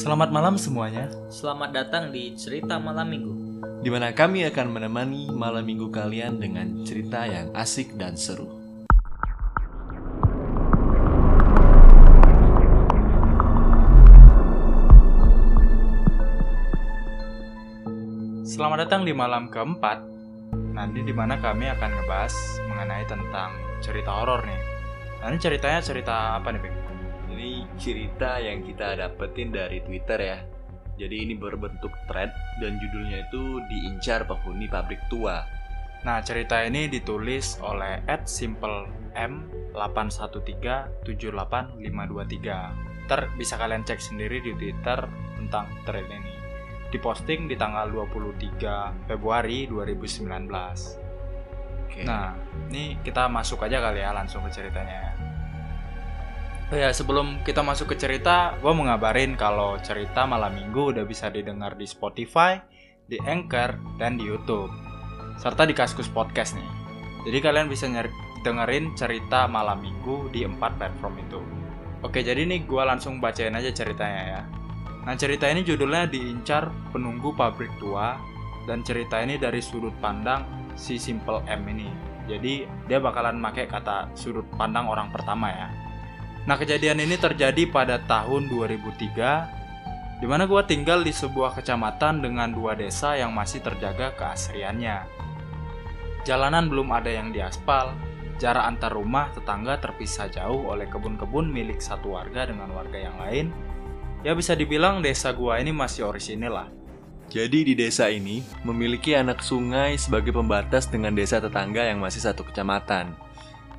Selamat malam semuanya. Selamat datang di Cerita Malam Minggu. di mana kami akan menemani malam minggu kalian dengan cerita yang asik dan seru. Selamat datang di malam keempat. Nanti di mana kami akan ngebahas mengenai tentang cerita horor nih. Ini ceritanya cerita apa nih, Bang? Ini cerita yang kita dapetin dari Twitter ya. Jadi ini berbentuk thread dan judulnya itu diincar penghuni pabrik tua. Nah, cerita ini ditulis oleh @simplem813785523. Ntar bisa kalian cek sendiri di Twitter tentang thread ini. Diposting di tanggal 23 Februari 2019. Oke. Nah, ini kita masuk aja kali ya langsung ke ceritanya Oh ya, sebelum kita masuk ke cerita, gue mau ngabarin kalau cerita malam minggu udah bisa didengar di Spotify, di Anchor, dan di YouTube. Serta di Kaskus Podcast nih. Jadi kalian bisa dengerin cerita malam minggu di empat platform itu. Oke, jadi nih gue langsung bacain aja ceritanya ya. Nah, cerita ini judulnya diincar penunggu pabrik tua, dan cerita ini dari sudut pandang si Simple M ini. Jadi dia bakalan pakai kata sudut pandang orang pertama ya. Nah kejadian ini terjadi pada tahun 2003 di mana gua tinggal di sebuah kecamatan dengan dua desa yang masih terjaga keasriannya. Jalanan belum ada yang diaspal, jarak antar rumah tetangga terpisah jauh oleh kebun-kebun milik satu warga dengan warga yang lain. Ya bisa dibilang desa gua ini masih orisinil lah. Jadi di desa ini memiliki anak sungai sebagai pembatas dengan desa tetangga yang masih satu kecamatan.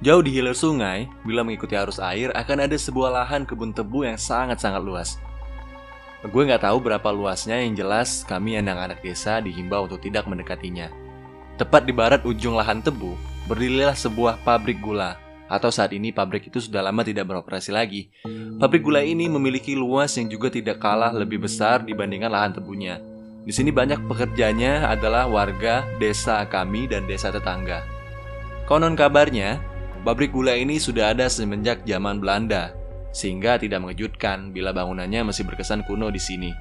Jauh di hilir sungai, bila mengikuti arus air akan ada sebuah lahan kebun tebu yang sangat-sangat luas. Gue nggak tahu berapa luasnya yang jelas kami anak-anak desa dihimbau untuk tidak mendekatinya. Tepat di barat ujung lahan tebu, berdirilah sebuah pabrik gula. Atau saat ini pabrik itu sudah lama tidak beroperasi lagi. Pabrik gula ini memiliki luas yang juga tidak kalah lebih besar dibandingkan lahan tebunya. Di sini banyak pekerjanya adalah warga desa kami dan desa tetangga. Konon kabarnya, pabrik gula ini sudah ada semenjak zaman Belanda, sehingga tidak mengejutkan bila bangunannya masih berkesan kuno di sini.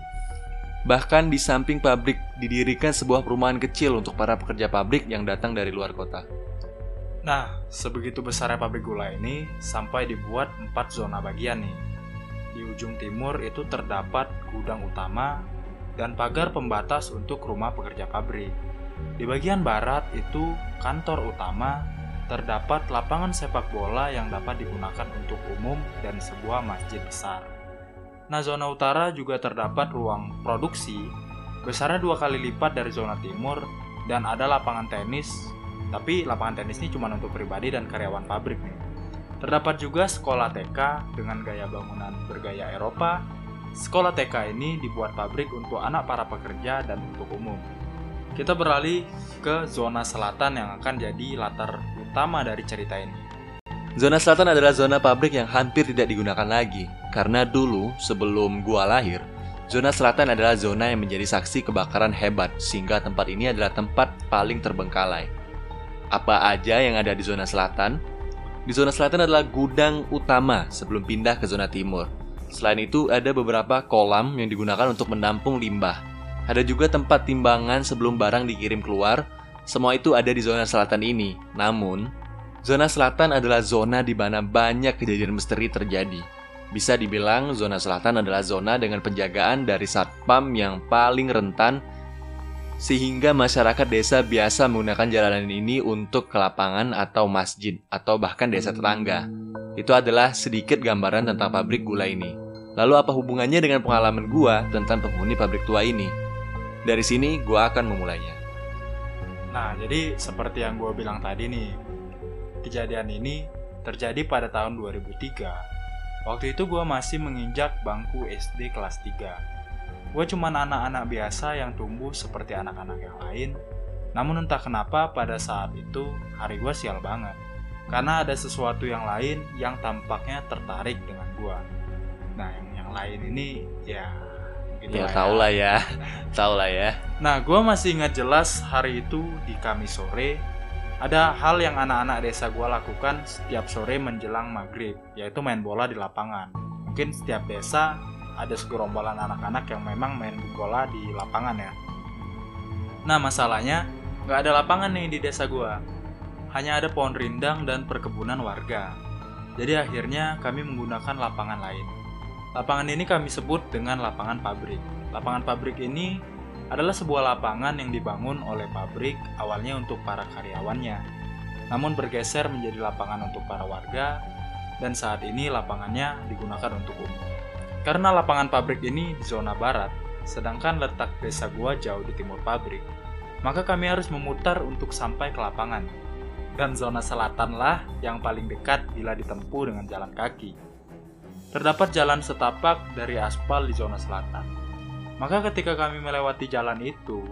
Bahkan di samping pabrik didirikan sebuah perumahan kecil untuk para pekerja pabrik yang datang dari luar kota. Nah, sebegitu besarnya pabrik gula ini sampai dibuat empat zona bagian nih. Di ujung timur itu terdapat gudang utama dan pagar pembatas untuk rumah pekerja pabrik. Di bagian barat itu kantor utama, terdapat lapangan sepak bola yang dapat digunakan untuk umum dan sebuah masjid besar. Nah, zona utara juga terdapat ruang produksi, besarnya dua kali lipat dari zona timur, dan ada lapangan tenis, tapi lapangan tenis ini cuma untuk pribadi dan karyawan pabrik nih. Terdapat juga sekolah TK dengan gaya bangunan bergaya Eropa, Sekolah TK ini dibuat pabrik untuk anak para pekerja dan untuk umum. Kita beralih ke zona selatan yang akan jadi latar utama dari cerita ini. Zona selatan adalah zona pabrik yang hampir tidak digunakan lagi, karena dulu sebelum gua lahir, zona selatan adalah zona yang menjadi saksi kebakaran hebat, sehingga tempat ini adalah tempat paling terbengkalai. Apa aja yang ada di zona selatan? Di zona selatan adalah gudang utama sebelum pindah ke zona timur. Selain itu, ada beberapa kolam yang digunakan untuk menampung limbah. Ada juga tempat timbangan sebelum barang dikirim keluar. Semua itu ada di zona selatan ini. Namun, zona selatan adalah zona di mana banyak kejadian misteri terjadi. Bisa dibilang zona selatan adalah zona dengan penjagaan dari satpam yang paling rentan sehingga masyarakat desa biasa menggunakan jalanan ini untuk ke lapangan atau masjid atau bahkan desa tetangga. Itu adalah sedikit gambaran tentang pabrik gula ini. Lalu apa hubungannya dengan pengalaman gua tentang penghuni pabrik tua ini? Dari sini gua akan memulainya. Nah, jadi seperti yang gue bilang tadi nih, kejadian ini terjadi pada tahun 2003. Waktu itu gue masih menginjak bangku SD kelas 3. Gue cuman anak-anak biasa yang tumbuh seperti anak-anak yang lain. Namun entah kenapa pada saat itu hari gue sial banget. Karena ada sesuatu yang lain yang tampaknya tertarik dengan gue. Nah, yang, yang lain ini ya gitu Ya lah tau lah ya, tau lah ya. Nah, gue masih ingat jelas hari itu di Kamis sore ada hal yang anak-anak desa gue lakukan setiap sore menjelang maghrib, yaitu main bola di lapangan. Mungkin setiap desa ada segerombolan anak-anak yang memang main bola di lapangan ya. Nah masalahnya nggak ada lapangan nih di desa gua. Hanya ada pohon rindang dan perkebunan warga. Jadi akhirnya kami menggunakan lapangan lain. Lapangan ini kami sebut dengan lapangan pabrik. Lapangan pabrik ini adalah sebuah lapangan yang dibangun oleh pabrik awalnya untuk para karyawannya. Namun bergeser menjadi lapangan untuk para warga dan saat ini lapangannya digunakan untuk umum. Karena lapangan pabrik ini di zona barat, sedangkan letak desa gua jauh di timur pabrik, maka kami harus memutar untuk sampai ke lapangan. Dan zona selatanlah yang paling dekat bila ditempuh dengan jalan kaki. Terdapat jalan setapak dari aspal di zona selatan. Maka ketika kami melewati jalan itu,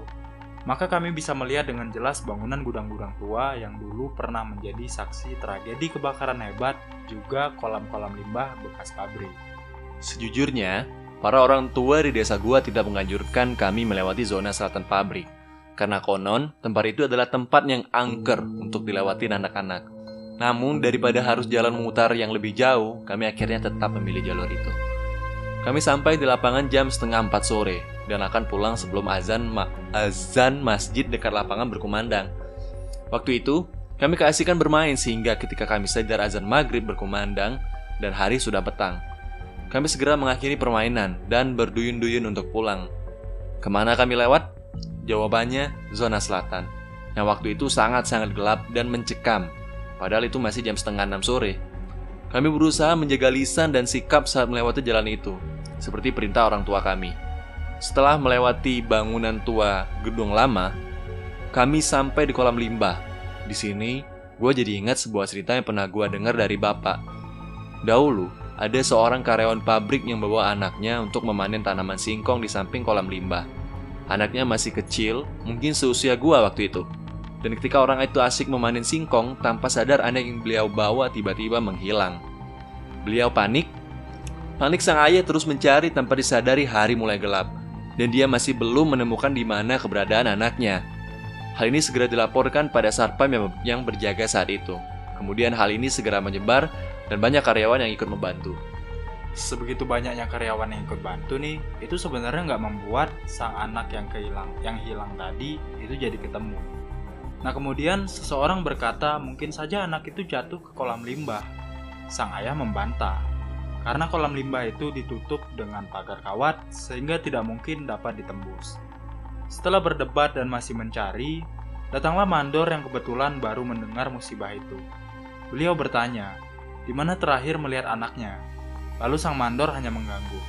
maka kami bisa melihat dengan jelas bangunan gudang-gudang tua yang dulu pernah menjadi saksi tragedi kebakaran hebat, juga kolam-kolam limbah bekas pabrik. Sejujurnya, para orang tua di desa gua tidak menganjurkan kami melewati zona selatan pabrik. Karena konon, tempat itu adalah tempat yang angker untuk dilewati anak-anak. Namun, daripada harus jalan memutar yang lebih jauh, kami akhirnya tetap memilih jalur itu. Kami sampai di lapangan jam setengah empat sore dan akan pulang sebelum azan ma azan masjid dekat lapangan berkumandang. Waktu itu, kami keasikan bermain sehingga ketika kami sadar azan maghrib berkumandang dan hari sudah petang. Kami segera mengakhiri permainan dan berduyun-duyun untuk pulang. Ke mana kami lewat? Jawabannya zona selatan. Yang waktu itu sangat-sangat gelap dan mencekam. Padahal itu masih jam setengah enam sore. Kami berusaha menjaga lisan dan sikap saat melewati jalan itu, seperti perintah orang tua kami. Setelah melewati bangunan tua gedung lama, kami sampai di kolam limbah. Di sini, gue jadi ingat sebuah cerita yang pernah gue dengar dari bapak. Dahulu, ada seorang karyawan pabrik yang bawa anaknya untuk memanen tanaman singkong di samping kolam limbah. Anaknya masih kecil, mungkin seusia gua waktu itu. Dan ketika orang itu asik memanen singkong, tanpa sadar anak yang beliau bawa tiba-tiba menghilang. Beliau panik. Panik sang ayah terus mencari tanpa disadari hari mulai gelap. Dan dia masih belum menemukan di mana keberadaan anaknya. Hal ini segera dilaporkan pada satpam yang, yang berjaga saat itu. Kemudian hal ini segera menyebar dan banyak karyawan yang ikut membantu sebegitu banyaknya karyawan yang ikut bantu nih, itu sebenarnya nggak membuat sang anak yang kehilang, yang hilang tadi itu jadi ketemu. Nah kemudian seseorang berkata mungkin saja anak itu jatuh ke kolam limbah. Sang ayah membantah, karena kolam limbah itu ditutup dengan pagar kawat sehingga tidak mungkin dapat ditembus. Setelah berdebat dan masih mencari, datanglah mandor yang kebetulan baru mendengar musibah itu. Beliau bertanya, di mana terakhir melihat anaknya? Lalu sang mandor hanya mengganggu.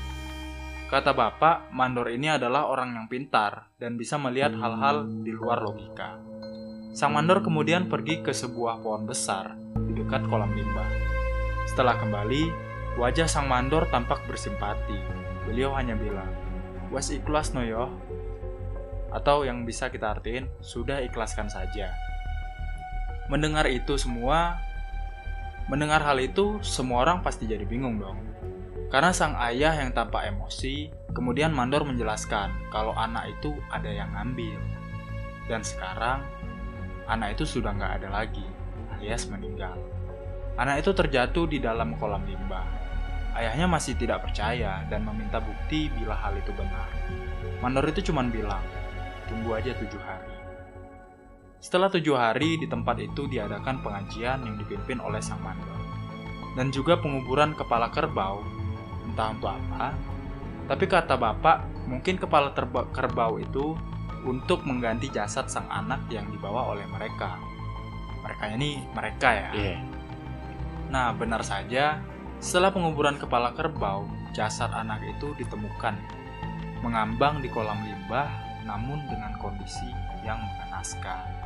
Kata bapak, mandor ini adalah orang yang pintar dan bisa melihat hal-hal di luar logika. Sang mandor kemudian pergi ke sebuah pohon besar di dekat kolam limbah. Setelah kembali, wajah sang mandor tampak bersimpati. Beliau hanya bilang, "Was ikhlas no yo." Atau yang bisa kita artiin, sudah ikhlaskan saja. Mendengar itu semua, mendengar hal itu, semua orang pasti jadi bingung dong. Karena sang ayah yang tampak emosi, kemudian Mandor menjelaskan kalau anak itu ada yang ngambil. Dan sekarang, anak itu sudah nggak ada lagi, alias meninggal. Anak itu terjatuh di dalam kolam limbah. Ayahnya masih tidak percaya dan meminta bukti bila hal itu benar. Mandor itu cuma bilang, tunggu aja tujuh hari. Setelah tujuh hari, di tempat itu diadakan pengajian yang dipimpin oleh sang mandor. Dan juga penguburan kepala kerbau entah untuk apa. Tapi kata bapak, mungkin kepala kerbau itu untuk mengganti jasad sang anak yang dibawa oleh mereka. Mereka ini mereka ya. Yeah. Nah, benar saja, setelah penguburan kepala kerbau, jasad anak itu ditemukan mengambang di kolam limbah namun dengan kondisi yang mengenaskan.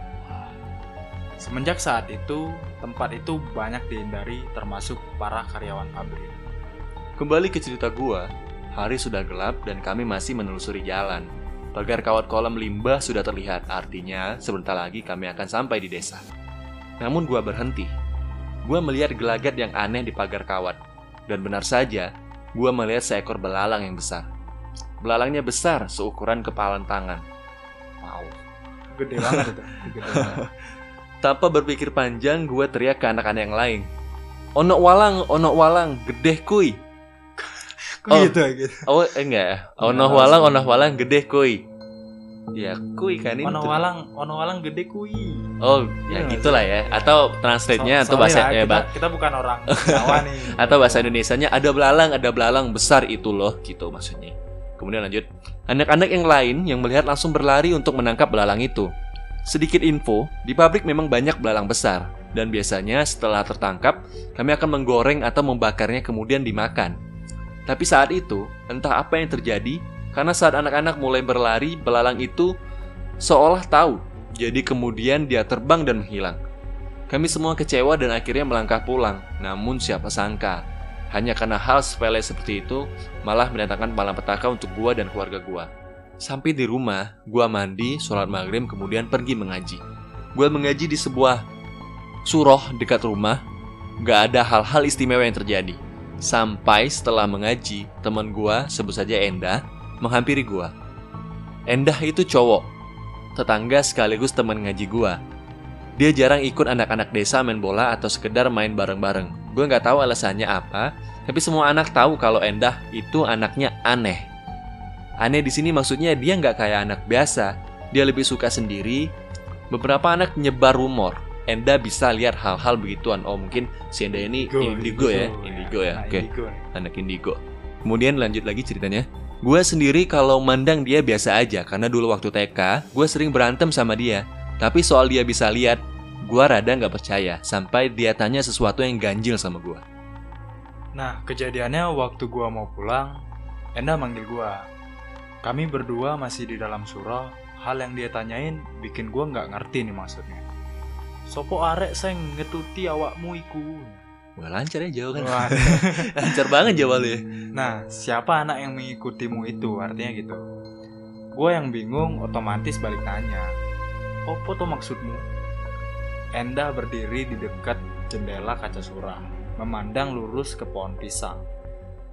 Semenjak saat itu, tempat itu banyak dihindari termasuk para karyawan pabrik. Kembali ke cerita gua, hari sudah gelap dan kami masih menelusuri jalan. Pagar kawat kolam limbah sudah terlihat, artinya sebentar lagi kami akan sampai di desa. Namun gua berhenti. Gua melihat gelagat yang aneh di pagar kawat. Dan benar saja, gua melihat seekor belalang yang besar. Belalangnya besar seukuran kepalan tangan. Wow, gede banget itu. Gede banget. Tanpa berpikir panjang, gua teriak ke anak-anak yang lain. Onok walang, onok walang, gede kuy. Kok Oh. gitu gitu. Oh eh, enggak ya. Ono walang ono walang gede kuy. Ya kuy kan itu. Ono walang, ono walang gede kui. Oh Iya ya gitulah ya. Atau translate-nya So- atau bahasa ya, ya, kita, Bang. kita bukan orang Jawa nih. atau bahasa Indonesianya ada belalang ada belalang besar itu loh gitu maksudnya kemudian lanjut anak-anak yang lain yang melihat langsung berlari untuk menangkap belalang itu sedikit info di pabrik memang banyak belalang besar dan biasanya setelah tertangkap kami akan menggoreng atau membakarnya kemudian dimakan tapi saat itu entah apa yang terjadi karena saat anak-anak mulai berlari belalang itu seolah tahu jadi kemudian dia terbang dan menghilang kami semua kecewa dan akhirnya melangkah pulang. Namun siapa sangka, hanya karena hal sepele seperti itu, malah mendatangkan malapetaka untuk gua dan keluarga gua. Sampai di rumah, gua mandi, sholat maghrib, kemudian pergi mengaji. Gua mengaji di sebuah surah dekat rumah, gak ada hal-hal istimewa yang terjadi. Sampai setelah mengaji, teman gua, sebut saja Endah, menghampiri gua. Endah itu cowok, tetangga sekaligus teman ngaji gua. Dia jarang ikut anak-anak desa main bola atau sekedar main bareng-bareng. Gue nggak tahu alasannya apa, tapi semua anak tahu kalau Endah itu anaknya aneh. Aneh di sini maksudnya dia nggak kayak anak biasa. Dia lebih suka sendiri. Beberapa anak nyebar rumor. Endah bisa lihat hal-hal begituan. Oh mungkin si Endah ini indigo, ya, indigo ya. Nah, Oke, indigo. anak indigo. Kemudian lanjut lagi ceritanya. Gue sendiri kalau mandang dia biasa aja karena dulu waktu TK gue sering berantem sama dia. Tapi soal dia bisa lihat, gue rada nggak percaya sampai dia tanya sesuatu yang ganjil sama gue. Nah, kejadiannya waktu gua mau pulang, Enda manggil gua. Kami berdua masih di dalam surah. Hal yang dia tanyain bikin gua nggak ngerti nih maksudnya. Sopo arek seng ngetuti awakmu iku. Wah lancar ya jawab kan? Wah. lancar banget jawabannya. Nah, siapa anak yang mengikutimu itu? Artinya gitu. Gue yang bingung, otomatis balik nanya. Opo tuh maksudmu? Endah berdiri di dekat jendela kaca surah, memandang lurus ke pohon pisang.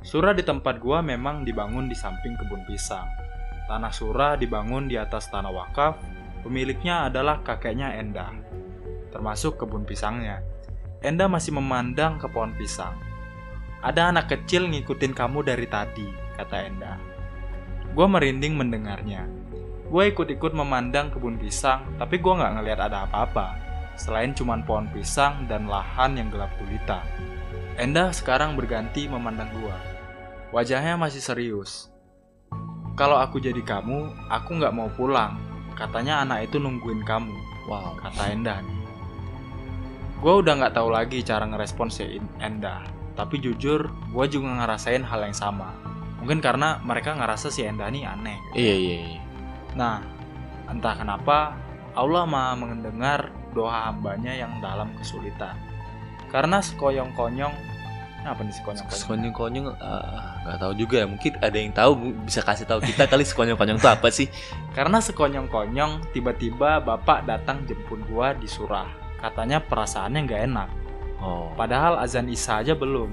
Surah di tempat gua memang dibangun di samping kebun pisang. Tanah surah dibangun di atas tanah wakaf, pemiliknya adalah kakeknya Endah, termasuk kebun pisangnya. Endah masih memandang ke pohon pisang. Ada anak kecil ngikutin kamu dari tadi, kata Endah. Gue merinding mendengarnya. Gue ikut-ikut memandang kebun pisang, tapi gue nggak ngelihat ada apa-apa. Selain cuman pohon pisang dan lahan yang gelap gulita. Endah sekarang berganti memandang gue. Wajahnya masih serius. Kalau aku jadi kamu, aku nggak mau pulang. Katanya anak itu nungguin kamu, Wow. kata Endah nih. Gue udah nggak tahu lagi cara ngerespon si Endah. Tapi jujur, gue juga ngerasain hal yang sama. Mungkin karena mereka ngerasa si Endah nih aneh. Iya iya. iya. Nah, entah kenapa Allah maha mendengar doa hambanya yang dalam kesulitan. Karena sekonyong-konyong, apa nih sekonyong-konyong? Sekonyong-konyong ah, nggak tahu juga ya. Mungkin ada yang tahu bisa kasih tahu kita kali sekonyong-konyong itu apa sih? Karena sekonyong-konyong, tiba-tiba bapak datang jemput gua di surah. Katanya perasaannya nggak enak. Oh. Padahal azan Isya aja belum.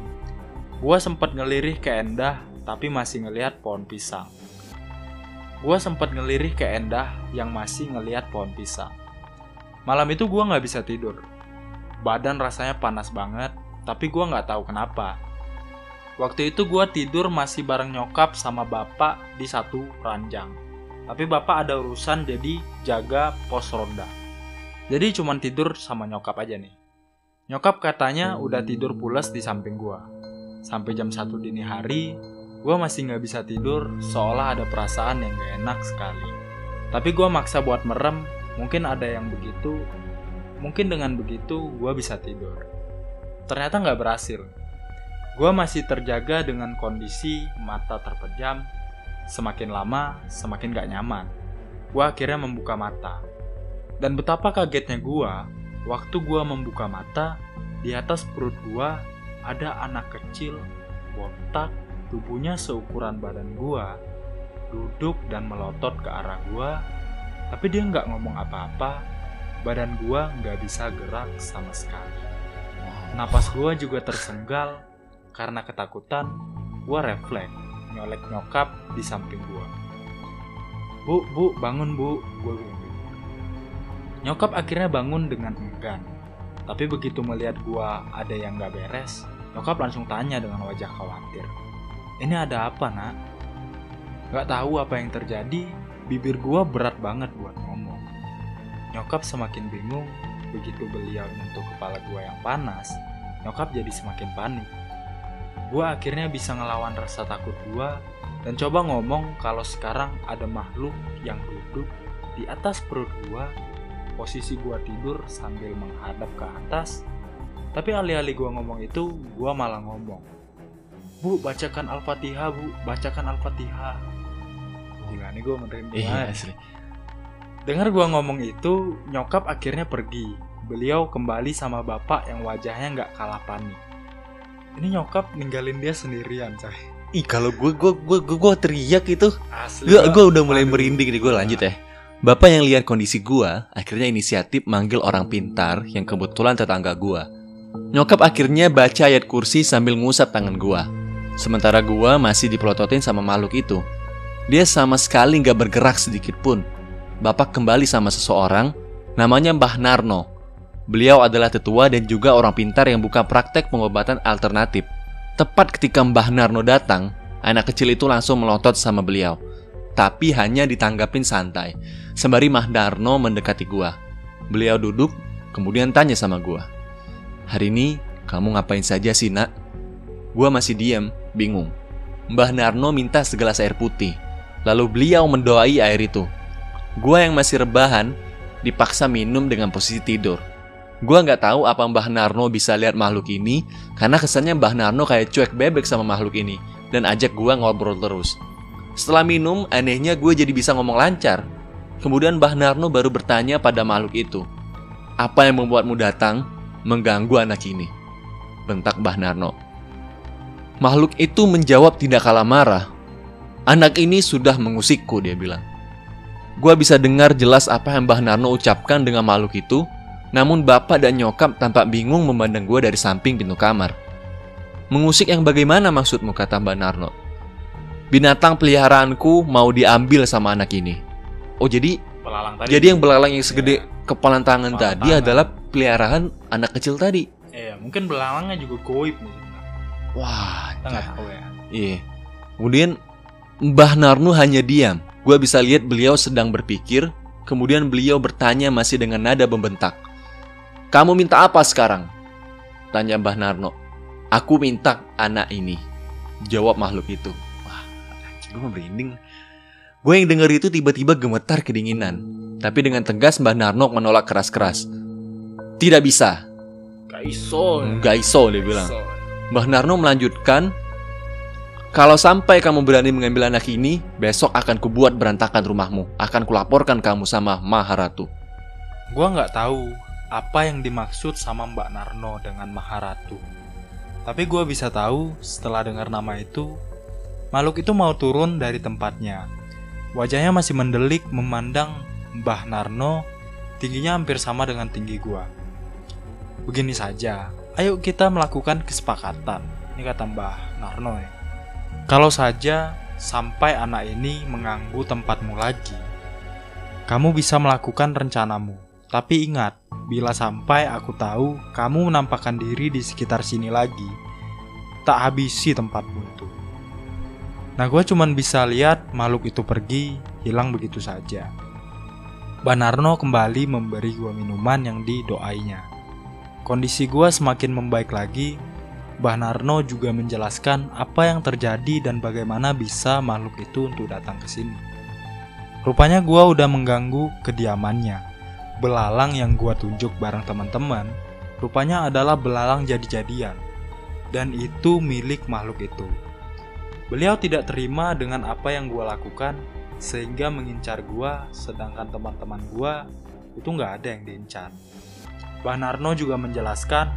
Gua sempat ngelirih ke Endah, tapi masih ngelihat pohon pisang. Gua sempat ngelirih ke Endah yang masih ngelihat pohon pisang. Malam itu gua nggak bisa tidur. Badan rasanya panas banget, tapi gua nggak tahu kenapa. Waktu itu gua tidur masih bareng nyokap sama bapak di satu ranjang. Tapi bapak ada urusan jadi jaga pos ronda. Jadi cuman tidur sama nyokap aja nih. Nyokap katanya udah tidur pulas di samping gua. Sampai jam 1 dini hari, gua masih nggak bisa tidur seolah ada perasaan yang gak enak sekali. Tapi gua maksa buat merem, mungkin ada yang begitu. Mungkin dengan begitu gua bisa tidur. Ternyata nggak berhasil. Gua masih terjaga dengan kondisi mata terpejam. Semakin lama, semakin gak nyaman. Gua akhirnya membuka mata. Dan betapa kagetnya gua Waktu gua membuka mata, di atas perut gua ada anak kecil, botak, tubuhnya seukuran badan gua, duduk dan melotot ke arah gua, tapi dia nggak ngomong apa-apa, badan gua nggak bisa gerak sama sekali. Napas gua juga tersenggal, karena ketakutan, gua refleks, nyolek nyokap di samping gua. Bu, bu, bangun bu, gua bilang. Nyokap akhirnya bangun dengan enggan. Tapi begitu melihat gua ada yang gak beres, nyokap langsung tanya dengan wajah khawatir. Ini ada apa nak? Gak tahu apa yang terjadi, bibir gua berat banget buat ngomong. Nyokap semakin bingung, begitu beliau menyentuh kepala gua yang panas, nyokap jadi semakin panik. Gua akhirnya bisa ngelawan rasa takut gua dan coba ngomong kalau sekarang ada makhluk yang duduk di atas perut gua. Posisi gua tidur sambil menghadap ke atas. Tapi alih-alih gua ngomong itu, gua malah ngomong. Bu, bacakan Al-Fatihah, Bu. Bacakan Al-Fatihah. Gila nih gue merinding Iya asli. Dengar gua ngomong itu, nyokap akhirnya pergi. Beliau kembali sama bapak yang wajahnya nggak kalah panik. Ini nyokap ninggalin dia sendirian, coy. Ih kalau gue gue gue gue, gue teriak itu, Asli. gue gua- gue udah mulai Aduh. merinding nih gue lanjut ya. Bapak yang lihat kondisi gua akhirnya inisiatif manggil orang pintar yang kebetulan tetangga gua. Nyokap akhirnya baca ayat kursi sambil ngusap tangan gua. Sementara gua masih dipelototin sama makhluk itu. Dia sama sekali nggak bergerak sedikit pun. Bapak kembali sama seseorang, namanya Mbah Narno. Beliau adalah tetua dan juga orang pintar yang buka praktek pengobatan alternatif. Tepat ketika Mbah Narno datang, anak kecil itu langsung melotot sama beliau. Tapi hanya ditanggapin santai, sembari Mbah Narno mendekati gua. Beliau duduk, kemudian tanya sama gua. Hari ini kamu ngapain saja sih nak? Gua masih diam, bingung. Mbah Narno minta segelas air putih. Lalu beliau mendoai air itu. Gua yang masih rebahan dipaksa minum dengan posisi tidur. Gua nggak tahu apa Mbah Narno bisa lihat makhluk ini karena kesannya Mbah Narno kayak cuek bebek sama makhluk ini dan ajak gua ngobrol terus. Setelah minum, anehnya gue jadi bisa ngomong lancar. Kemudian Mbah Narno baru bertanya pada makhluk itu, apa yang membuatmu datang mengganggu anak ini? Bentak Mbah Narno. Makhluk itu menjawab tidak kalah marah. Anak ini sudah mengusikku, dia bilang. Gua bisa dengar jelas apa yang Mbah Narno ucapkan dengan makhluk itu, namun bapak dan nyokap tampak bingung memandang gua dari samping pintu kamar. Mengusik yang bagaimana maksudmu, kata Mbah Narno. Binatang peliharaanku mau diambil sama anak ini. Oh jadi, Pelalang tadi. jadi yang belalang yang segede kepala tangan Kepala tadi tangan. adalah peliharaan anak kecil tadi. Iya, mungkin belalangnya juga goib nih. Wah, Kita nggak tahu ya. Iya. Kemudian Mbah Narno hanya diam. Gua bisa lihat beliau sedang berpikir. Kemudian beliau bertanya masih dengan nada membentak. Kamu minta apa sekarang? Tanya Mbah Narno. Aku minta anak ini. Jawab makhluk itu. Gue merinding. Gue yang denger itu tiba-tiba gemetar kedinginan. Tapi dengan tegas Mbah Narno menolak keras-keras. Tidak bisa. Gak iso. Nggak iso dia bilang. Mbah Narno melanjutkan, kalau sampai kamu berani mengambil anak ini, besok akan kubuat berantakan rumahmu. Akan kulaporkan kamu sama Maharatu. Gua nggak tahu apa yang dimaksud sama Mbak Narno dengan Maharatu. Tapi gua bisa tahu setelah dengar nama itu, makhluk itu mau turun dari tempatnya. Wajahnya masih mendelik memandang Mbah Narno, tingginya hampir sama dengan tinggi gua. Begini saja, ayo kita melakukan kesepakatan. Ini kata Mbah Narno ya. Kalau saja sampai anak ini mengganggu tempatmu lagi, kamu bisa melakukan rencanamu. Tapi ingat, bila sampai aku tahu kamu menampakkan diri di sekitar sini lagi, tak habisi tempatmu itu. Nah, gue cuman bisa lihat makhluk itu pergi, hilang begitu saja. Banarno kembali memberi gue minuman yang didoainya. Kondisi gue semakin membaik lagi. Mbah Narno juga menjelaskan apa yang terjadi dan bagaimana bisa makhluk itu untuk datang ke sini. Rupanya gua udah mengganggu kediamannya. Belalang yang gua tunjuk bareng teman-teman, rupanya adalah belalang jadi-jadian. Dan itu milik makhluk itu. Beliau tidak terima dengan apa yang gua lakukan, sehingga mengincar gua, sedangkan teman-teman gua itu nggak ada yang diincar. Bah Narno juga menjelaskan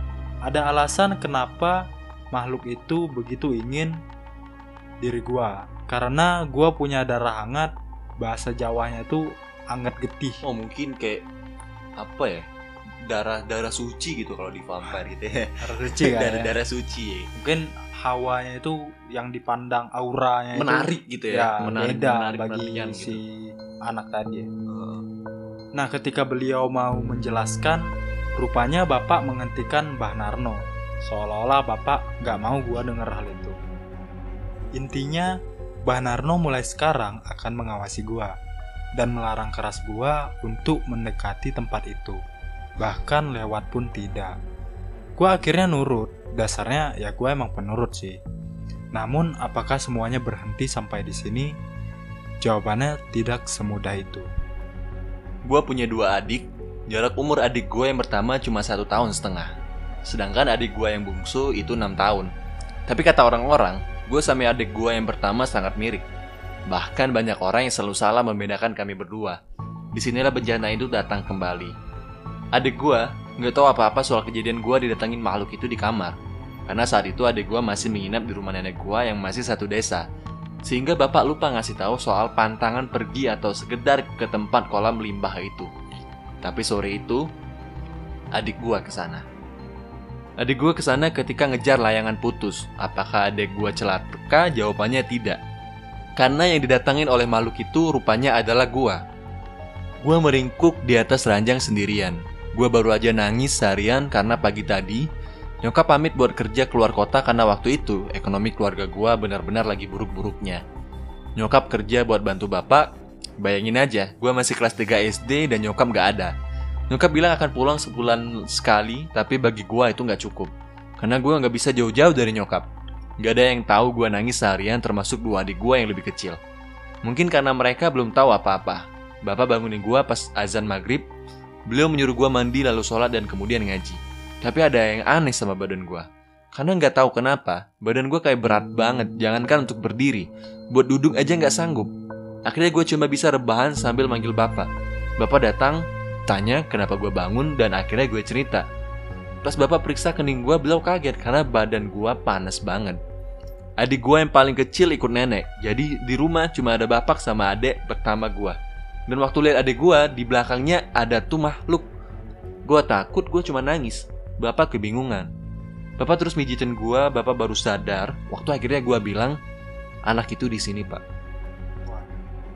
ada alasan kenapa makhluk itu begitu ingin diri gua. Karena gua punya darah hangat, bahasa Jawanya itu hangat getih. Oh mungkin kayak apa ya? Darah darah suci gitu kalau di vampire gitu ya. Darah suci kan darah ya. darah suci. ya. Mungkin hawanya itu yang dipandang auranya itu Menarik gitu ya, ya. menarik, beda menarik, bagi si gitu. anak tadi. Heeh. Nah, ketika beliau mau menjelaskan, rupanya Bapak menghentikan Mbah Narno. Seolah-olah Bapak nggak mau gua denger hal itu. Intinya, Bah Narno mulai sekarang akan mengawasi gua dan melarang keras gua untuk mendekati tempat itu. Bahkan lewat pun tidak. Gua akhirnya nurut. Dasarnya ya gua emang penurut sih. Namun apakah semuanya berhenti sampai di sini? Jawabannya tidak semudah itu. Gue punya dua adik. Jarak umur adik gue yang pertama cuma satu tahun setengah. Sedangkan adik gue yang bungsu itu enam tahun. Tapi kata orang-orang, gue sama adik gue yang pertama sangat mirip. Bahkan banyak orang yang selalu salah membedakan kami berdua. Di sinilah bencana itu datang kembali. Adik gue nggak tahu apa-apa soal kejadian gue didatangin makhluk itu di kamar. Karena saat itu adik gue masih menginap di rumah nenek gue yang masih satu desa. Sehingga bapak lupa ngasih tahu soal pantangan pergi atau sekedar ke tempat kolam limbah itu. Tapi sore itu, adik gue ke sana. Adik gue ke sana ketika ngejar layangan putus. Apakah adik gue celaka? Jawabannya tidak. Karena yang didatangin oleh makhluk itu rupanya adalah gue. Gue meringkuk di atas ranjang sendirian. Gue baru aja nangis seharian karena pagi tadi Nyokap pamit buat kerja keluar kota karena waktu itu ekonomi keluarga gue benar-benar lagi buruk-buruknya. Nyokap kerja buat bantu bapak, bayangin aja, gue masih kelas 3 SD dan nyokap gak ada. Nyokap bilang akan pulang sebulan sekali, tapi bagi gue itu gak cukup. Karena gue gak bisa jauh-jauh dari nyokap. Gak ada yang tahu gue nangis seharian termasuk dua adik gue yang lebih kecil. Mungkin karena mereka belum tahu apa-apa. Bapak bangunin gue pas azan maghrib, beliau menyuruh gue mandi lalu sholat dan kemudian ngaji. Tapi ada yang aneh sama badan gue. Karena nggak tahu kenapa, badan gue kayak berat banget, jangankan untuk berdiri. Buat duduk aja nggak sanggup. Akhirnya gue cuma bisa rebahan sambil manggil bapak. Bapak datang, tanya kenapa gue bangun, dan akhirnya gue cerita. Pas bapak periksa kening gue, beliau kaget karena badan gue panas banget. Adik gue yang paling kecil ikut nenek, jadi di rumah cuma ada bapak sama adik pertama gue. Dan waktu lihat adik gue, di belakangnya ada tuh makhluk. Gue takut, gue cuma nangis. Bapak kebingungan. Bapak terus mijitin gua, bapak baru sadar waktu akhirnya gua bilang, anak itu di sini, Pak.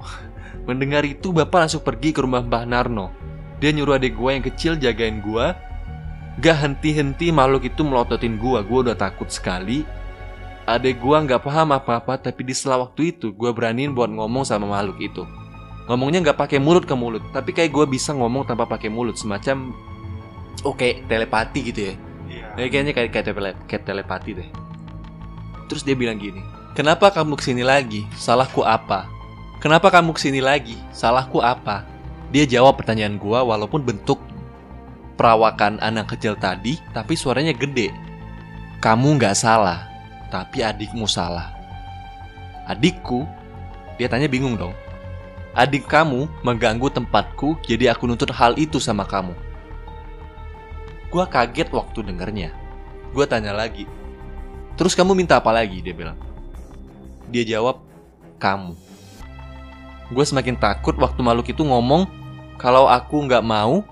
Mendengar itu, bapak langsung pergi ke rumah Mbah Narno. Dia nyuruh adik gua yang kecil jagain gua. Gak henti-henti makhluk itu melototin gua. Gua udah takut sekali. Adik gua nggak paham apa-apa, tapi di sela waktu itu gua beraniin buat ngomong sama makhluk itu. Ngomongnya nggak pakai mulut ke mulut, tapi kayak gua bisa ngomong tanpa pakai mulut, semacam oke telepati gitu ya. Ya, kayaknya kayak kayak, tele- kayak telepati deh. Terus dia bilang gini, kenapa kamu ke sini lagi? Salahku apa? Kenapa kamu ke sini lagi? Salahku apa? Dia jawab pertanyaan gua walaupun bentuk perawakan anak kecil tadi, tapi suaranya gede. Kamu nggak salah, tapi adikmu salah. Adikku? Dia tanya bingung dong. Adik kamu mengganggu tempatku, jadi aku nuntut hal itu sama kamu. Gua kaget waktu dengernya. Gua tanya lagi. Terus kamu minta apa lagi? Dia bilang. Dia jawab, kamu. Gue semakin takut waktu makhluk itu ngomong kalau aku nggak mau,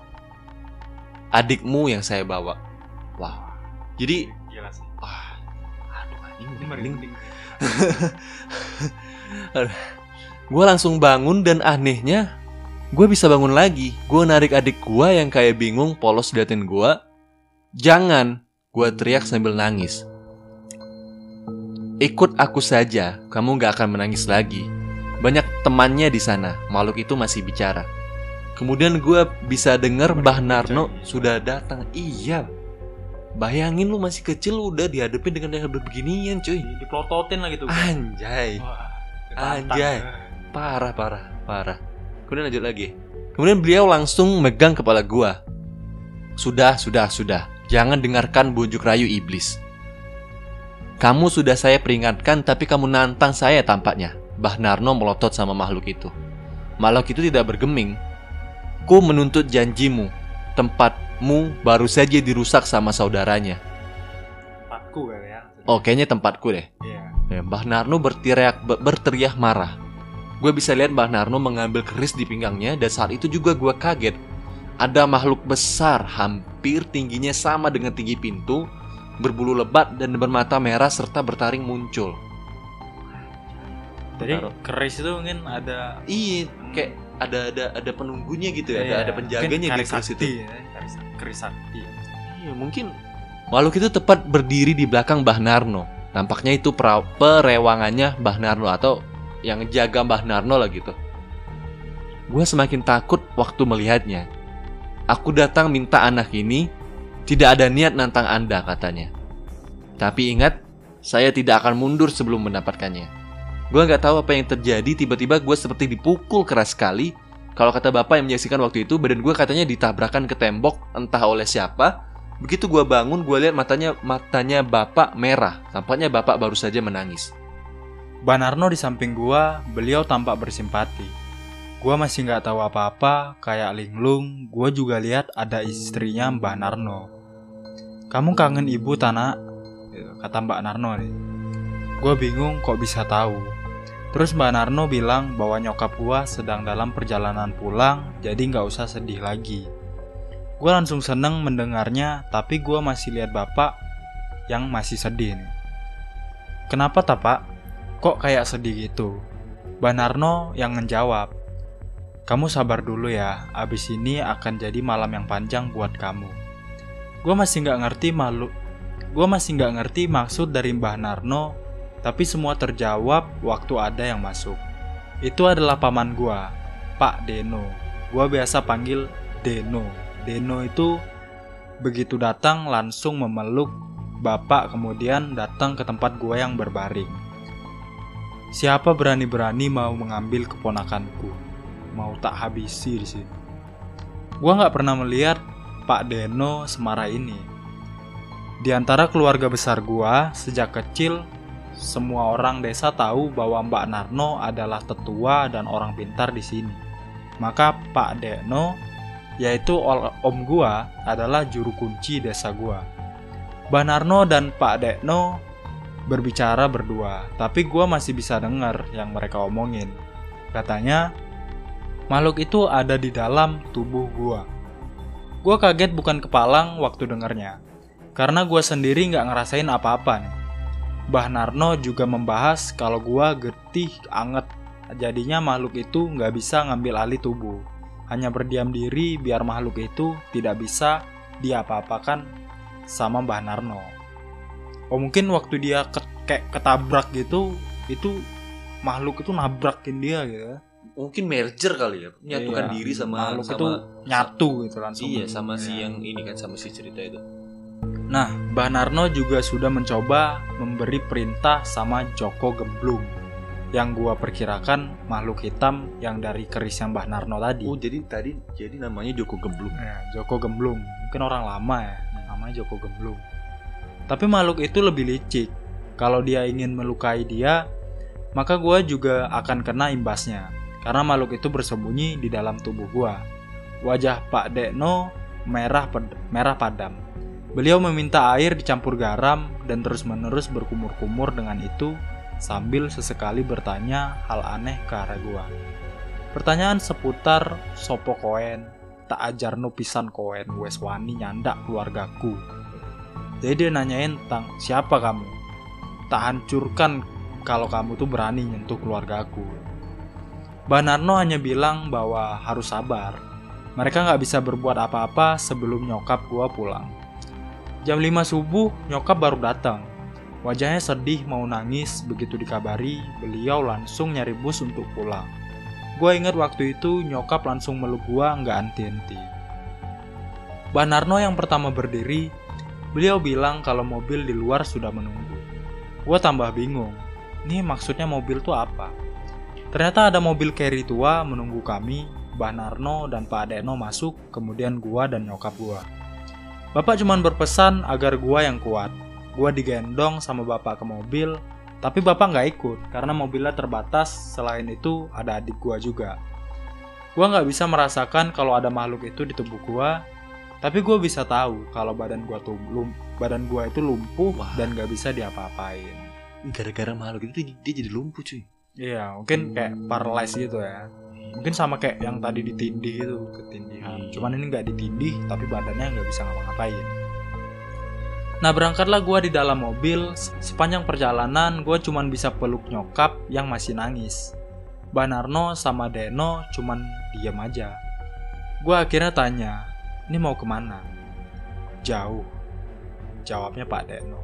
adikmu yang saya bawa. Wah. Jadi, Gila sih. wah, aduh anjing, Ini merinding. Gue langsung bangun dan anehnya gue bisa bangun lagi. Gue narik adik gue yang kayak bingung polos liatin gue. Jangan, gue teriak sambil nangis. Ikut aku saja, kamu gak akan menangis lagi. Banyak temannya di sana, makhluk itu masih bicara. Kemudian gue bisa denger Mbah Narno sudah datang. Iya, bayangin lu masih kecil lu udah dihadapin dengan hal beginian cuy. Diplototin lah gitu. Anjay. Wah, Anjay. Parah, parah, parah. Kemudian lanjut lagi. Kemudian beliau langsung megang kepala gua. Sudah, sudah, sudah. Jangan dengarkan bujuk rayu iblis. Kamu sudah saya peringatkan, tapi kamu nantang saya tampaknya. Bah Narno melotot sama makhluk itu. Makhluk itu tidak bergeming. Ku menuntut janjimu. Tempatmu baru saja dirusak sama saudaranya. Tempatku kali ya. Oh, kayaknya tempatku deh. Iya. Ya, Mbah Narno berteriak ber- berteriak marah. Gue bisa lihat Mbah Narno mengambil keris di pinggangnya dan saat itu juga gue kaget. Ada makhluk besar, hampir tingginya sama dengan tinggi pintu, berbulu lebat dan bermata merah serta bertaring muncul. Jadi keris itu mungkin ada Iya, kayak ada ada ada penunggunya gitu ya, ada Iya, ada penjaganya di keris itu. ya, keris, keris sakti. Iya, mungkin makhluk itu tepat berdiri di belakang Mbah Narno. Tampaknya itu perewangannya Mbah Narno atau yang jaga Mbah Narno lah gitu. Gue semakin takut waktu melihatnya. Aku datang minta anak ini, tidak ada niat nantang Anda katanya. Tapi ingat, saya tidak akan mundur sebelum mendapatkannya. Gue nggak tahu apa yang terjadi, tiba-tiba gue seperti dipukul keras sekali. Kalau kata bapak yang menyaksikan waktu itu, badan gue katanya ditabrakan ke tembok, entah oleh siapa. Begitu gue bangun, gue lihat matanya matanya bapak merah. Tampaknya bapak baru saja menangis. Banarno di samping gua, beliau tampak bersimpati. Gua masih nggak tahu apa-apa, kayak linglung. Gua juga lihat ada istrinya Mbah Narno. Kamu kangen ibu Tana? Kata Mbak Narno nih. Gua bingung kok bisa tahu. Terus Mbak Narno bilang bahwa nyokap gua sedang dalam perjalanan pulang, jadi nggak usah sedih lagi. Gua langsung seneng mendengarnya, tapi gua masih lihat bapak yang masih sedih nih. Kenapa tak pak? Kok kayak sedih gitu? Banarno yang ngejawab, kamu sabar dulu ya, abis ini akan jadi malam yang panjang buat kamu. Gue masih nggak ngerti malu, gue masih nggak ngerti maksud dari Mbah Narno, tapi semua terjawab waktu ada yang masuk. Itu adalah paman gue, Pak Deno. Gue biasa panggil Deno. Deno itu begitu datang langsung memeluk bapak kemudian datang ke tempat gue yang berbaring. Siapa berani-berani mau mengambil keponakanku? Mau tak habisi di sini. Gua nggak pernah melihat Pak Deno semarah ini. Di antara keluarga besar gua, sejak kecil semua orang desa tahu bahwa Mbak Narno adalah tetua dan orang pintar di sini. Maka Pak Deno, yaitu om gua, adalah juru kunci desa gua. Mbak Narno dan Pak Dekno berbicara berdua, tapi gua masih bisa dengar yang mereka omongin. Katanya, makhluk itu ada di dalam tubuh gua. Gua kaget bukan kepalang waktu dengarnya, karena gua sendiri nggak ngerasain apa-apa nih. Mbah Narno juga membahas kalau gua getih anget, jadinya makhluk itu nggak bisa ngambil alih tubuh. Hanya berdiam diri biar makhluk itu tidak bisa diapa-apakan sama Mbah Narno. Oh mungkin waktu dia ke- kayak ketabrak gitu, itu makhluk itu nabrakin dia gitu. ya. Mungkin merger kali ya, menyatukan Iya. diri sama makhluk sama itu nyatu gitu langsung. iya sama si Iya. yang ini kan sama si cerita itu. Nah, Mbah Narno juga sudah mencoba memberi perintah sama Joko Gemblung yang gua perkirakan makhluk hitam yang dari kerisnya Mbah Narno tadi. Oh jadi tadi jadi namanya Joko Gemblung. Ya, Joko Gemblung. Mungkin orang lama ya, namanya Joko Gemblung. Tapi makhluk itu lebih licik. Kalau dia ingin melukai dia, maka gua juga akan kena imbasnya. Karena makhluk itu bersembunyi di dalam tubuh gua. Wajah Pak Dekno merah merah padam. Beliau meminta air dicampur garam dan terus-menerus berkumur-kumur dengan itu sambil sesekali bertanya hal aneh ke arah gua. Pertanyaan seputar sopo koen, tak ajarno pisan koen wes wani nyandak keluargaku. Jadi dia nanyain tentang siapa kamu. Tak hancurkan kalau kamu tuh berani nyentuh keluargaku. Banarno hanya bilang bahwa harus sabar. Mereka nggak bisa berbuat apa-apa sebelum nyokap gua pulang. Jam 5 subuh, nyokap baru datang. Wajahnya sedih mau nangis, begitu dikabari, beliau langsung nyari bus untuk pulang. Gua ingat waktu itu nyokap langsung meluk gua nggak henti-henti. Banarno yang pertama berdiri, beliau bilang kalau mobil di luar sudah menunggu. Gua tambah bingung, ini maksudnya mobil tuh apa? Ternyata ada mobil carry tua menunggu kami, Banarno dan Pak Adeno masuk, kemudian gua dan nyokap gua. Bapak cuman berpesan agar gua yang kuat. Gua digendong sama bapak ke mobil, tapi bapak nggak ikut karena mobilnya terbatas. Selain itu ada adik gua juga. Gua nggak bisa merasakan kalau ada makhluk itu di tubuh gua, tapi gua bisa tahu kalau badan gua tuh lum- badan gua itu lumpuh Wah. dan nggak bisa diapa-apain. Gara-gara makhluk itu dia- jadi lumpuh cuy. Iya, mungkin kayak paralyzed gitu ya. Mungkin sama kayak yang tadi ditindih itu ketindihan. Iya. Cuman ini nggak ditindih, tapi badannya nggak bisa ngapa-ngapain. Nah berangkatlah gua di dalam mobil. Sepanjang perjalanan gua cuman bisa peluk nyokap yang masih nangis. Banarno sama Deno cuman diam aja. Gua akhirnya tanya, ini mau ke mana? Jauh. Jawabnya Pak Deno.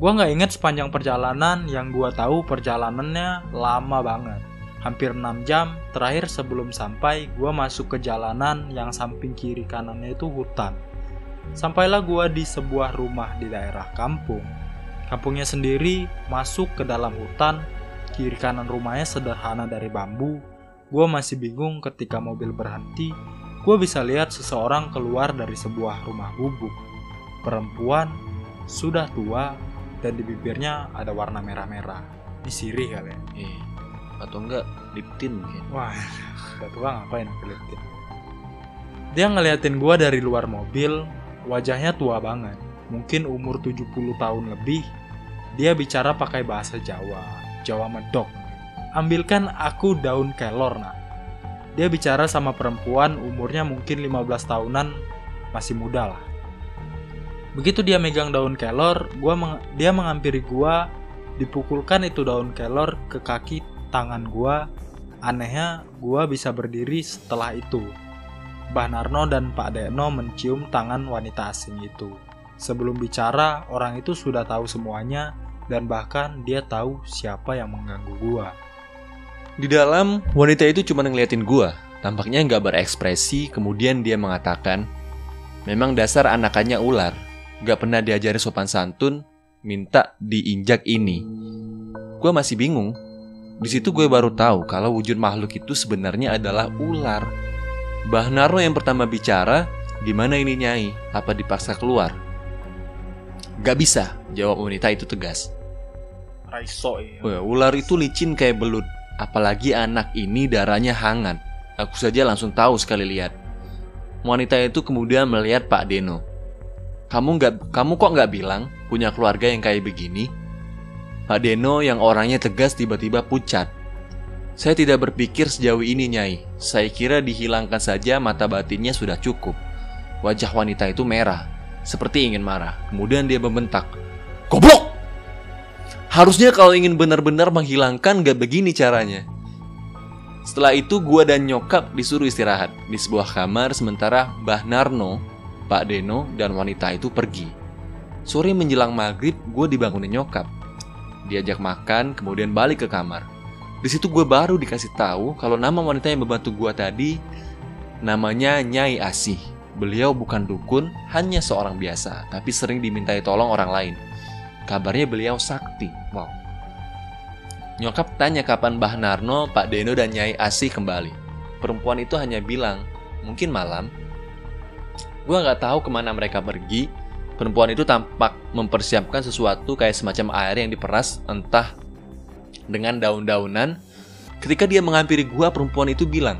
Gua nggak inget sepanjang perjalanan, yang gua tahu perjalanannya lama banget. Hampir 6 jam, terakhir sebelum sampai, gua masuk ke jalanan yang samping kiri kanannya itu hutan. Sampailah gua di sebuah rumah di daerah kampung. Kampungnya sendiri masuk ke dalam hutan, kiri kanan rumahnya sederhana dari bambu. Gua masih bingung ketika mobil berhenti, gua bisa lihat seseorang keluar dari sebuah rumah gubuk. Perempuan sudah tua dan di bibirnya ada warna merah-merah. Ini sirih kali ya. Eh, atau enggak liptin mungkin. Wah, udah tua ngapain ngeliatin? Dia ngeliatin gua dari luar mobil, wajahnya tua banget. Mungkin umur 70 tahun lebih. Dia bicara pakai bahasa Jawa, Jawa medok. Ambilkan aku daun kelor, nak. Dia bicara sama perempuan umurnya mungkin 15 tahunan, masih muda lah. Begitu dia megang daun kelor, gua meng- dia menghampiri gua, dipukulkan itu daun kelor ke kaki tangan gua. Anehnya, gua bisa berdiri setelah itu. Mbah Narno dan Pak Dekno mencium tangan wanita asing itu. Sebelum bicara, orang itu sudah tahu semuanya dan bahkan dia tahu siapa yang mengganggu gua. Di dalam, wanita itu cuma ngeliatin gua. Tampaknya nggak berekspresi, kemudian dia mengatakan, Memang dasar anakannya ular. Gak pernah diajari sopan santun, minta diinjak ini. Gua masih bingung. Di situ gue baru tahu kalau wujud makhluk itu sebenarnya adalah ular. Bah Narno yang pertama bicara, gimana ini nyai? Apa dipaksa keluar? Gak bisa, jawab wanita itu tegas. Raiso ya. Ular itu licin kayak belut. Apalagi anak ini darahnya hangat. Aku saja langsung tahu sekali lihat. Wanita itu kemudian melihat Pak Deno. Kamu nggak, kamu kok nggak bilang punya keluarga yang kayak begini? Pak Deno yang orangnya tegas tiba-tiba pucat. Saya tidak berpikir sejauh ini, Nyai. Saya kira dihilangkan saja mata batinnya sudah cukup. Wajah wanita itu merah, seperti ingin marah. Kemudian dia membentak! Harusnya kalau ingin benar-benar menghilangkan gak begini caranya. Setelah itu gua dan nyokap disuruh istirahat di sebuah kamar sementara Mbah Narno, Pak Deno, dan wanita itu pergi. Sore menjelang maghrib gue dibangunin nyokap. Diajak makan kemudian balik ke kamar. Di situ gue baru dikasih tahu kalau nama wanita yang membantu gue tadi namanya Nyai Asih. Beliau bukan dukun, hanya seorang biasa, tapi sering dimintai tolong orang lain. Kabarnya beliau sakti. Wow. Nyokap tanya kapan Mbah Narno, Pak Deno, dan Nyai Asih kembali. Perempuan itu hanya bilang, mungkin malam. Gua nggak tahu ke mana mereka pergi. Perempuan itu tampak mempersiapkan sesuatu kayak semacam air yang diperas, entah dengan daun-daunan. Ketika dia menghampiri gua, perempuan itu bilang,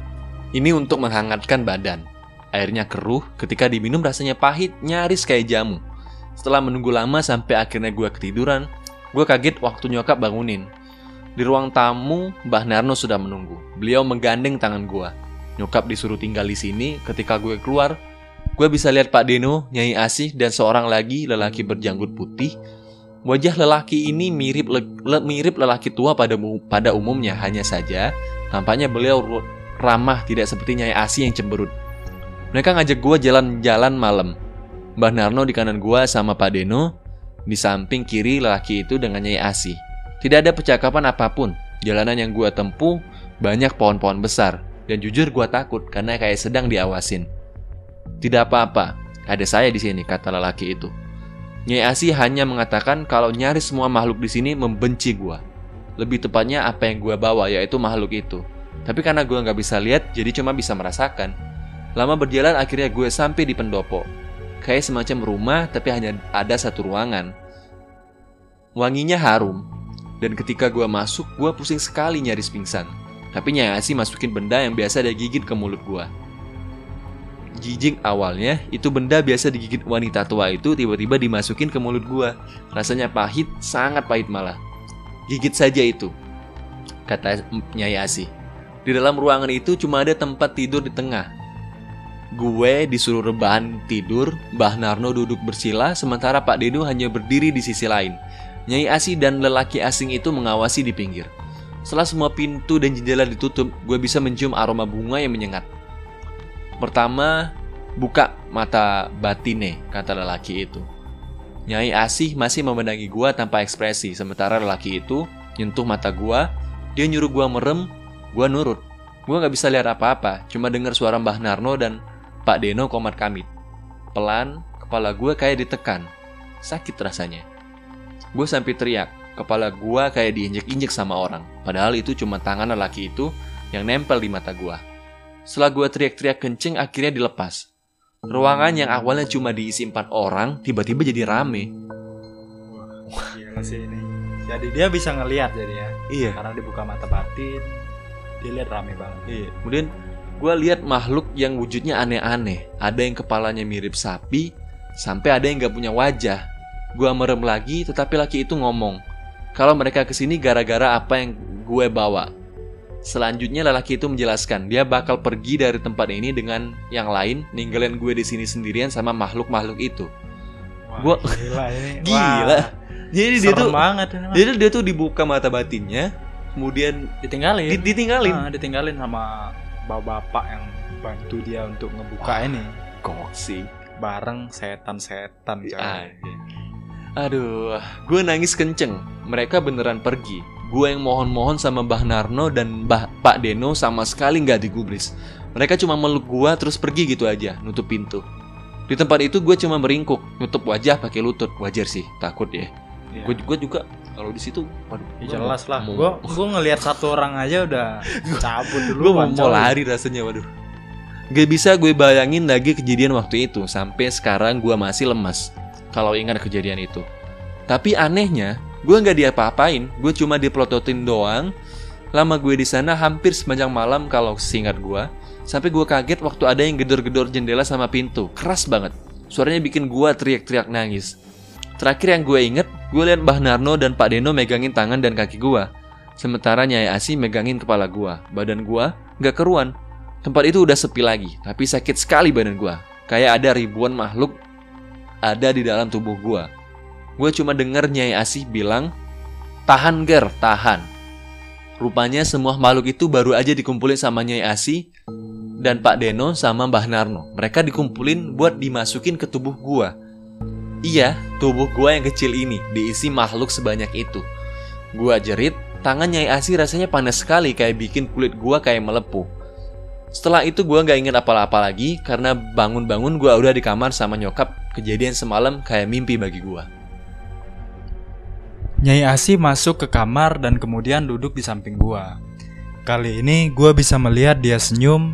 ini untuk menghangatkan badan. Airnya keruh, ketika diminum rasanya pahit, nyaris kayak jamu. Setelah menunggu lama sampai akhirnya gue ketiduran, gue kaget waktu nyokap bangunin. Di ruang tamu, Mbah Narno sudah menunggu. Beliau menggandeng tangan gue. Nyokap disuruh tinggal di sini. Ketika gue keluar, gue bisa lihat Pak Deno, Nyai Asih, dan seorang lagi lelaki berjanggut putih. Wajah lelaki ini mirip le- le- mirip lelaki tua pada pada umumnya, hanya saja tampaknya beliau ramah tidak seperti Nyai Asih yang cemberut. Mereka ngajak gue jalan-jalan malam. Mbah Narno di kanan gua sama Pak Deno, di samping kiri lelaki itu dengan Nyai Asih. Tidak ada percakapan apa pun. Jalanan yang gua tempuh banyak pohon-pohon besar dan jujur gua takut karena kayak sedang diawasin. Tidak apa-apa, ada saya di sini kata lelaki itu. Nyai Asih hanya mengatakan kalau nyaris semua makhluk di sini membenci gua. Lebih tepatnya apa yang gua bawa yaitu makhluk itu. Tapi karena gua nggak bisa lihat, jadi cuma bisa merasakan. Lama berjalan akhirnya gue sampai di pendopo. Kayak semacam rumah tapi hanya ada satu ruangan. Wanginya harum. Dan ketika gue masuk, gue pusing sekali nyaris pingsan. Tapi Nyai Asi masukin benda yang biasa dia gigit ke mulut gue. Jijik awalnya, itu benda biasa digigit wanita tua itu tiba-tiba dimasukin ke mulut gue. Rasanya pahit, sangat pahit malah. Gigit saja itu, kata Nyai Asi. Di dalam ruangan itu cuma ada tempat tidur di tengah. Gue disuruh rebahan tidur, Mbah Narno duduk bersila, sementara Pak Dedo hanya berdiri di sisi lain. Nyai Asi dan lelaki asing itu mengawasi di pinggir. Setelah semua pintu dan jendela ditutup, gue bisa mencium aroma bunga yang menyengat. Pertama, buka mata batine, kata lelaki itu. Nyai Asih masih memenangi gua tanpa ekspresi, sementara lelaki itu nyentuh mata gua, dia nyuruh gua merem, gua nurut. Gua nggak bisa lihat apa-apa, cuma dengar suara Mbah Narno dan Pak Deno komat kamit. Pelan, kepala gua kayak ditekan. Sakit rasanya. Gue sampai teriak, kepala gua kayak diinjek-injek sama orang. Padahal itu cuma tangan lelaki itu yang nempel di mata gua. Setelah gua teriak-teriak kenceng, akhirnya dilepas. Ruangan yang awalnya cuma diisi empat orang, tiba-tiba jadi rame. Wah, gila sih ini. Jadi dia bisa ngelihat jadi ya. Iya. Karena dibuka mata batin, dia lihat rame banget. Iya. Kemudian gue lihat makhluk yang wujudnya aneh-aneh. Ada yang kepalanya mirip sapi, sampai ada yang nggak punya wajah. Gue merem lagi, tetapi laki itu ngomong, kalau mereka ke sini gara-gara apa yang gue bawa. Selanjutnya lelaki itu menjelaskan dia bakal pergi dari tempat ini dengan yang lain, ninggalin gue di sini sendirian sama makhluk-makhluk itu. Wah, Gua- gila ini. Gila. Wah, Jadi dia tuh, banget ini. Mas. jadi dia tuh dibuka mata batinnya, kemudian ditinggalin. di- ditinggalin. Ah, ditinggalin sama bapak-bapak yang bantu dia untuk ngebuka ini Kok sih? bareng setan-setan. Anjing. Aduh, gue nangis kenceng. Mereka beneran pergi. Gue yang mohon-mohon sama Mbah Narno dan Mbah Pak Deno sama sekali nggak digubris. Mereka cuma meluk gue terus pergi gitu aja, nutup pintu. Di tempat itu gue cuma meringkuk, nutup wajah pakai lutut. Wajar sih, takut ya. Iya. Gue gue juga kalau di situ, waduh, Ya jelas lah. Gua gua ngelihat satu orang aja udah cabut dulu. gue mau, lari rasanya waduh Gak bisa gue bayangin lagi kejadian waktu itu Sampai sekarang gue masih lemas Kalau ingat kejadian itu Tapi anehnya Gue gak diapa-apain Gue cuma dipelototin doang Lama gue di sana hampir sepanjang malam Kalau singkat gue Sampai gue kaget waktu ada yang gedor-gedor jendela sama pintu Keras banget Suaranya bikin gue teriak-teriak nangis Terakhir yang gue inget Gue lihat Mbah Narno dan Pak Deno megangin tangan dan kaki gue Sementara Nyai Asi megangin kepala gua. Badan gua nggak keruan. Tempat itu udah sepi lagi, tapi sakit sekali badan gua. Kayak ada ribuan makhluk ada di dalam tubuh gua. Gue cuma denger Nyai Asih bilang, "Tahan, Ger, tahan." Rupanya semua makhluk itu baru aja dikumpulin sama Nyai Asih dan Pak Deno sama Mbah Narno. Mereka dikumpulin buat dimasukin ke tubuh gua. Iya, tubuh gua yang kecil ini diisi makhluk sebanyak itu. Gua jerit, tangan Nyai Asi rasanya panas sekali kayak bikin kulit gua kayak melepuh. Setelah itu gua nggak inget apa-apa lagi karena bangun-bangun gua udah di kamar sama nyokap. Kejadian semalam kayak mimpi bagi gua. Nyai Asi masuk ke kamar dan kemudian duduk di samping gua. Kali ini gua bisa melihat dia senyum.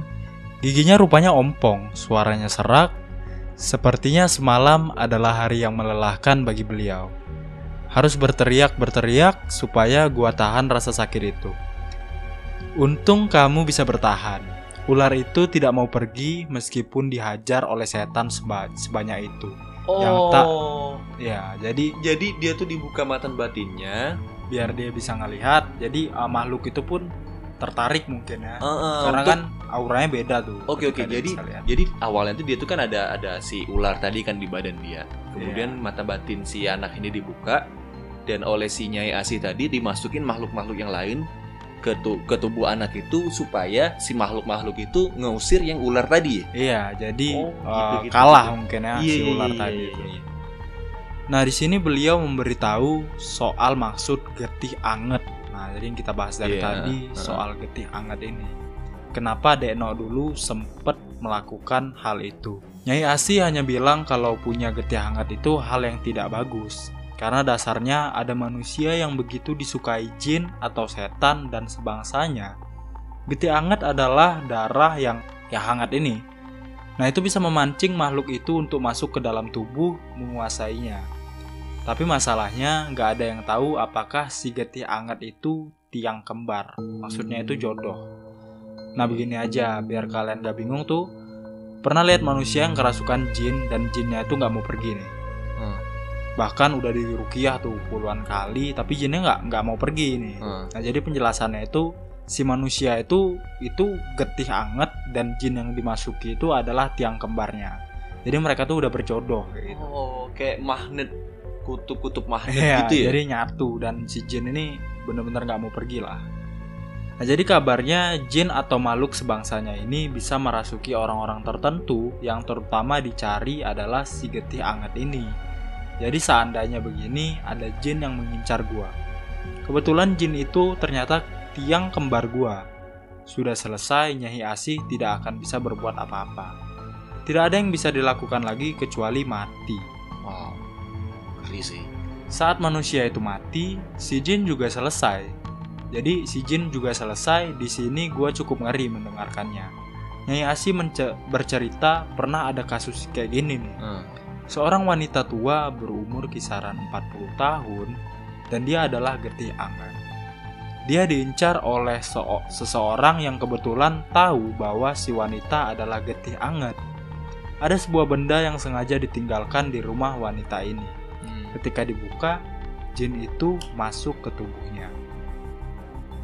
Giginya rupanya ompong, suaranya serak. Sepertinya semalam adalah hari yang melelahkan bagi beliau. Harus berteriak-berteriak supaya gua tahan rasa sakit itu. Untung kamu bisa bertahan. Ular itu tidak mau pergi meskipun dihajar oleh setan seba- sebanyak itu. Yang tak- Ya, jadi jadi dia tuh dibuka mata batinnya. biar dia bisa ngelihat jadi uh, makhluk itu pun tertarik mungkin ya karena untuk- kan auranya beda tuh Oke oke ketika dia jadi lihat. jadi awalnya tuh dia tuh kan ada ada si ular tadi kan di badan dia. Kemudian Iya. mata batin si anak ini dibuka dan oleh si Nyai Asi tadi dimasukin makhluk-makhluk yang lain ke, tu- ke tubuh anak itu supaya si makhluk-makhluk itu ngusir yang ular tadi. ya? iya jadi Oh, uh, gitu, gitu, kalah gitu. mungkin ya Iya, si iya, ular iya, tadi iya, itu. iya. nah di sini beliau memberitahu soal maksud getih anget nah jadi yang kita bahas dari Iya, tadi soal getih anget ini kenapa Dekno dulu sempet melakukan hal itu Nyai Asi hanya bilang kalau punya getih hangat itu hal yang tidak bagus karena dasarnya ada manusia yang begitu disukai jin atau setan dan sebangsanya. Getih hangat adalah darah yang yang hangat ini. Nah, itu bisa memancing makhluk itu untuk masuk ke dalam tubuh menguasainya. Tapi masalahnya nggak ada yang tahu apakah si getih hangat itu tiang kembar. Maksudnya itu jodoh. Nah begini aja, biar kalian gak bingung tuh. Pernah lihat manusia yang kerasukan jin dan jinnya itu nggak mau pergi nih. Hmm. Bahkan udah dirukiah tuh puluhan kali, tapi jinnya nggak nggak mau pergi nih. Hmm. Nah jadi penjelasannya itu si manusia itu itu getih anget dan jin yang dimasuki itu adalah tiang kembarnya. Jadi mereka tuh udah berjodoh gitu. Oh, kayak magnet kutub-kutub magnet Iya, gitu ya. jadi nyatu dan si jin ini bener-bener nggak mau pergi lah. Nah jadi kabarnya jin atau makhluk sebangsanya ini bisa merasuki orang-orang tertentu yang terutama dicari adalah si getih anget ini. Jadi seandainya begini, ada jin yang mengincar gua. Kebetulan jin itu ternyata tiang kembar gua. Sudah selesai, Nyai Asih tidak akan bisa berbuat apa-apa. Tidak ada yang bisa dilakukan lagi kecuali mati. Ngeri sih. Saat manusia itu mati, si jin juga selesai. Jadi si jin juga selesai. Di sini gua cukup ngeri mendengarkannya. Nyai mence- bercerita pernah ada kasus kayak gini nih. Hmm. Seorang wanita tua berumur kisaran 40 tahun dan dia adalah getih anget. Dia diincar oleh seo- seseorang yang kebetulan tahu bahwa si wanita adalah getih anget. Ada sebuah benda yang sengaja ditinggalkan di rumah wanita ini. Ketika dibuka, jin itu masuk ke tubuhnya.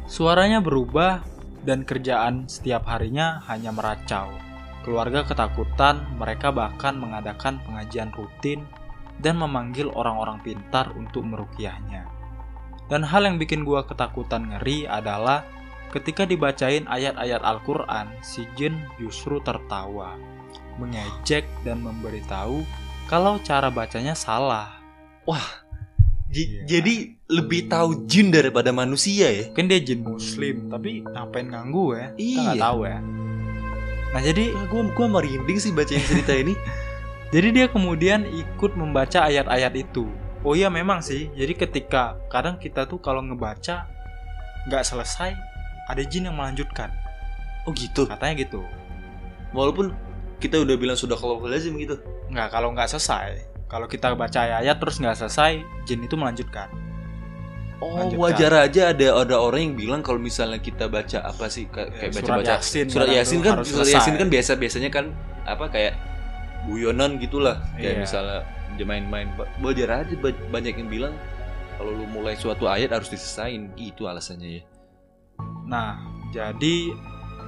Suaranya berubah dan kerjaan setiap harinya hanya meracau. Keluarga ketakutan, mereka bahkan mengadakan pengajian rutin dan memanggil orang-orang pintar untuk merukiahnya. Dan hal yang bikin gua ketakutan ngeri adalah ketika dibacain ayat-ayat Al-Quran, si jin justru tertawa, mengejek dan memberitahu kalau cara bacanya salah. J- Iya. Jadi lebih tahu jin daripada manusia ya? Mungkin dia jin muslim, tapi ngapain ganggu ya? Kita nggak Iya. tahu ya. Nah jadi Ya, gua gua merinding sih bacain cerita ini. Jadi dia kemudian ikut membaca ayat-ayat itu. Oh iya memang sih. Jadi ketika kadang kita tuh kalau ngebaca nggak selesai, ada jin yang melanjutkan. Oh gitu. Katanya gitu. Walaupun kita udah bilang sudah kalau lazim gitu. Nggak kalau nggak selesai. Kalau kita baca ayat terus nggak selesai, jin itu melanjutkan. Oh, Lanjutkan. wajar aja ada ada orang yang bilang kalau misalnya kita baca apa sih kayak, Ya, baca surat baca Yasin surat yasin kan surat selesai. yasin kan biasa biasanya kan apa kayak guyonan gitulah kayak Iya. misalnya dia main-main wajar aja ba- banyak yang bilang kalau lu mulai suatu ayat harus diselesain gitu alasannya ya Nah, jadi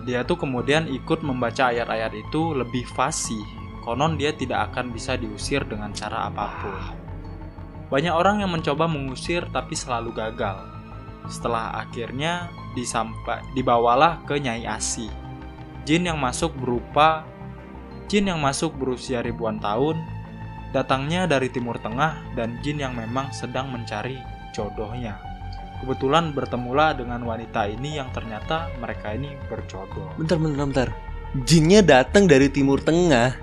dia tuh kemudian ikut membaca ayat-ayat itu lebih fasih. Konon dia tidak akan bisa diusir dengan cara apa pun. Banyak orang yang mencoba mengusir tapi selalu gagal. Setelah akhirnya disampa, dibawalah ke Nyai Asi. Jin yang masuk berupa jin yang masuk berusia ribuan tahun, datangnya dari Timur Tengah dan jin yang memang sedang mencari jodohnya. Kebetulan bertemulah dengan wanita ini yang ternyata mereka ini berjodoh. bentar bentar bentar jinnya datang dari timur tengah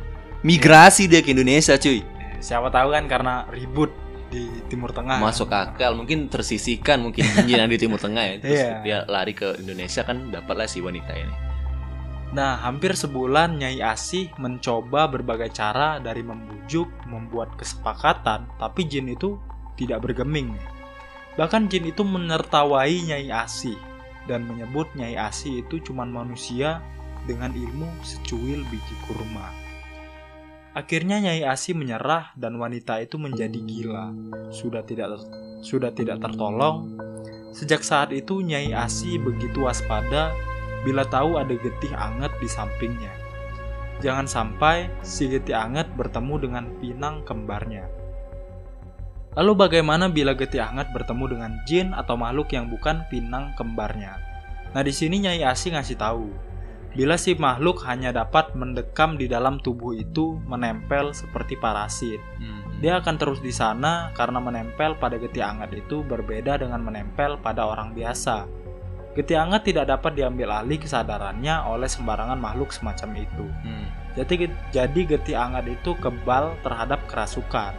migrasi dia ke Indonesia cuy Siapa tahu kan karena ribut di Timur Tengah. masuk akal mungkin tersisihkan mungkin yang di timur tengah ya terus Iya. dia lari ke Indonesia kan dapatlah si wanita ini Nah, hampir sebulan Nyai Asih mencoba berbagai cara dari membujuk, membuat kesepakatan, tapi jin itu tidak bergeming. Bahkan jin itu menertawai Nyai Asih dan menyebut Nyai Asih itu cuma manusia dengan ilmu secuil biji kurma. Akhirnya Nyai Asih menyerah dan wanita itu menjadi gila. Sudah tidak sudah tidak tertolong. Sejak saat itu Nyai Asih begitu waspada bila tahu ada getih anget di sampingnya. Jangan sampai si getih anget bertemu dengan pinang kembarnya. Lalu bagaimana bila getih anget bertemu dengan jin atau makhluk yang bukan pinang kembarnya? Nah di sini Nyai Asi ngasih tahu, bila si makhluk hanya dapat mendekam di dalam tubuh itu menempel seperti parasit. Dia akan terus di sana karena menempel pada getih anget itu berbeda dengan menempel pada orang biasa. Getih anget tidak dapat diambil alih kesadarannya oleh sembarangan makhluk semacam itu. Hmm. Jadi, jadi getih anget itu kebal terhadap kerasukan.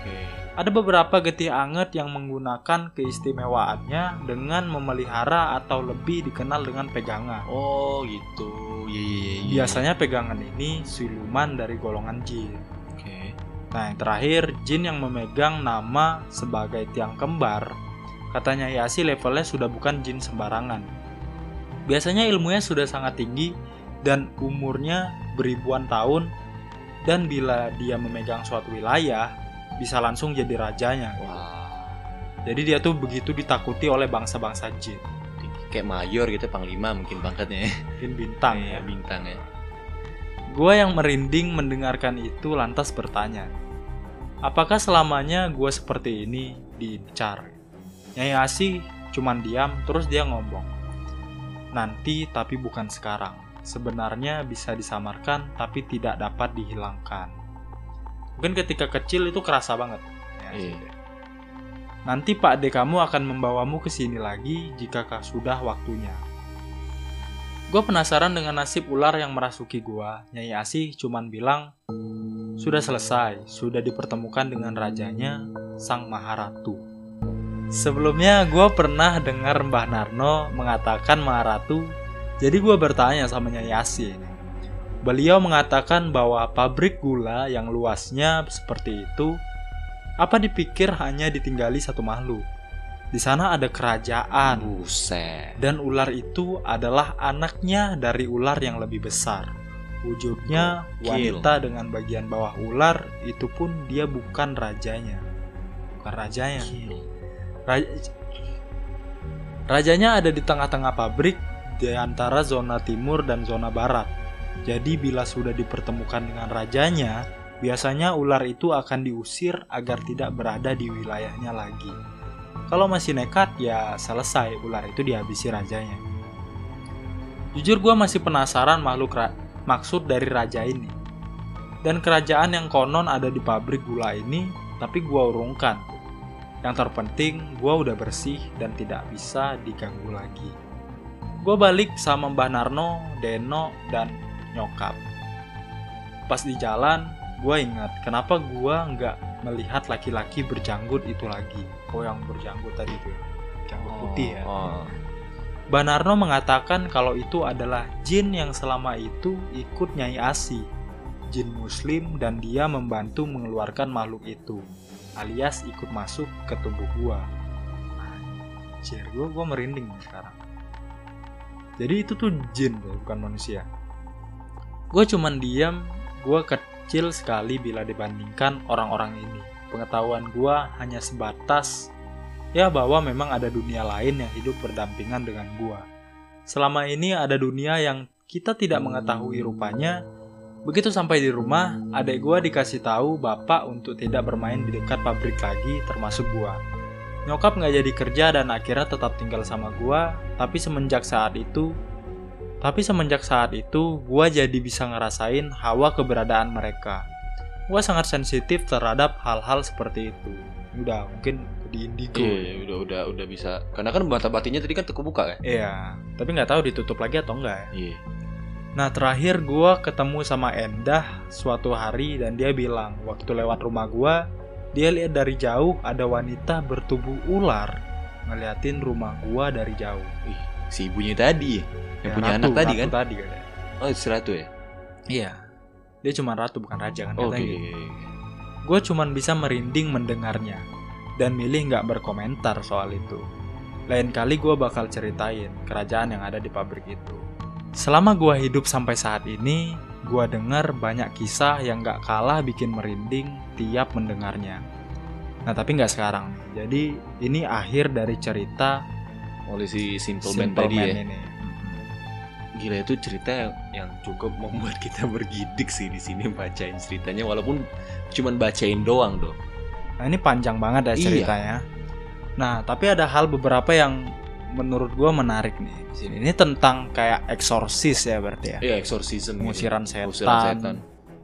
Oke. Ada beberapa getih anget yang menggunakan keistimewaannya dengan memelihara atau lebih dikenal dengan pegangan. Oh gitu. Iya iya iya. iya. Biasanya pegangan ini siluman dari golongan jin. Oke. Nah, yang terakhir, jin yang memegang nama sebagai tiang kembar, katanya Yasi levelnya sudah bukan jin sembarangan. Biasanya ilmunya sudah sangat tinggi dan umurnya beribuan tahun dan bila dia memegang suatu wilayah, bisa langsung jadi rajanya. Wah. Jadi dia tuh begitu ditakuti oleh bangsa-bangsa jin. Kayak mayor gitu panglima mungkin pangkatnya ya. Mungkin bintang Iya, ya. bintang ya. Gua yang merinding mendengarkan itu lantas bertanya, apakah selamanya gua seperti ini diincar? Nyai Asih cuman diam terus dia ngomong, nanti tapi bukan sekarang. Sebenarnya bisa disamarkan tapi tidak dapat dihilangkan. Mungkin ketika kecil itu kerasa banget. ya. Iya. Nanti Pak D kamu akan membawamu ke sini lagi jika kah sudah waktunya. Gue penasaran dengan nasib ular yang merasuki gua. Nyai Asih cuman bilang, sudah selesai, sudah dipertemukan dengan rajanya, Sang Maharatu. Sebelumnya gue pernah dengar Mbah Narno mengatakan Maharatu, jadi gue bertanya sama Nyai Asih. Beliau mengatakan bahwa pabrik gula yang luasnya seperti itu apa dipikir hanya ditinggali satu makhluk? Di sana ada kerajaan Buset. dan ular itu adalah anaknya dari ular yang lebih besar. Wujudnya wanita dengan bagian bawah ular itu pun dia bukan rajanya. Bukan rajanya. Raja- Rajanya ada di tengah-tengah pabrik di antara zona timur dan zona barat. Jadi bila sudah dipertemukan dengan rajanya, biasanya ular itu akan diusir agar tidak berada di wilayahnya lagi. Kalau masih nekat ya selesai ular itu dihabisi rajanya. Jujur gue masih penasaran makhluk ra- maksud dari raja ini. Dan kerajaan yang konon ada di pabrik gula ini, tapi gue urungkan. Yang terpenting, gue udah bersih dan tidak bisa diganggu lagi. Gue balik sama Mbah Narno, Deno, dan nyokap. Pas di jalan, gue ingat kenapa gue nggak melihat laki-laki berjanggut itu lagi. Oh yang berjanggut tadi tuh, janggut putih ya. Oh. Mbah Narno mengatakan kalau itu adalah jin yang selama itu ikut Nyai Asi, jin muslim dan dia membantu mengeluarkan makhluk itu, alias ikut masuk ke tubuh gua. Anjir, gua, gua merinding sekarang. Jadi itu tuh jin bukan manusia. Gue cuman diam, gua kecil sekali bila dibandingkan orang-orang ini. Pengetahuan gua hanya sebatas ya bahwa memang ada dunia lain yang hidup berdampingan dengan gua. Selama ini ada dunia yang kita tidak mengetahui rupanya. Begitu sampai di rumah, adek gua dikasih tahu bapak untuk tidak bermain di dekat pabrik lagi, termasuk gua. Nyokap nggak jadi kerja dan akhirnya tetap tinggal sama gua, tapi semenjak saat itu tapi semenjak saat itu, gua jadi bisa ngerasain hawa keberadaan mereka. Gua sangat sensitif terhadap hal-hal seperti itu. Udah, mungkin di indigo. Iya, udah udah udah bisa. Karena kan mata batinnya tadi kan terbuka kan? Iya, tapi nggak tahu ditutup lagi atau enggak ya. Iya. Nah terakhir gua ketemu sama Endah suatu hari dan dia bilang waktu lewat rumah gua dia lihat dari jauh ada wanita bertubuh ular ngeliatin rumah gua dari jauh. Si ibunya tadi ya, yang Ya, punya ratu, anak tadi ratu kan? Tadi katanya. Oh, si ratu ya? Iya. Dia cuma ratu bukan raja kan Oke. gitu. Gue cuman bisa merinding mendengarnya dan milih nggak berkomentar soal itu. Lain kali gue bakal ceritain kerajaan yang ada di pabrik itu. Selama gue hidup sampai saat ini, gue dengar banyak kisah yang nggak kalah bikin merinding tiap mendengarnya. Nah tapi nggak sekarang. Jadi ini akhir dari cerita Oleh si Simple, Man Simple tadi Man ya. ini. Gila itu cerita yang, cukup membuat kita bergidik sih di sini bacain ceritanya walaupun cuman bacain doang dong. Nah ini panjang banget ya Iya. ceritanya. Nah tapi ada hal beberapa yang menurut gue menarik nih di sini. Ini tentang kayak eksorsis ya berarti ya. Iya, exorcism. gitu. Setan, Pengusiran setan.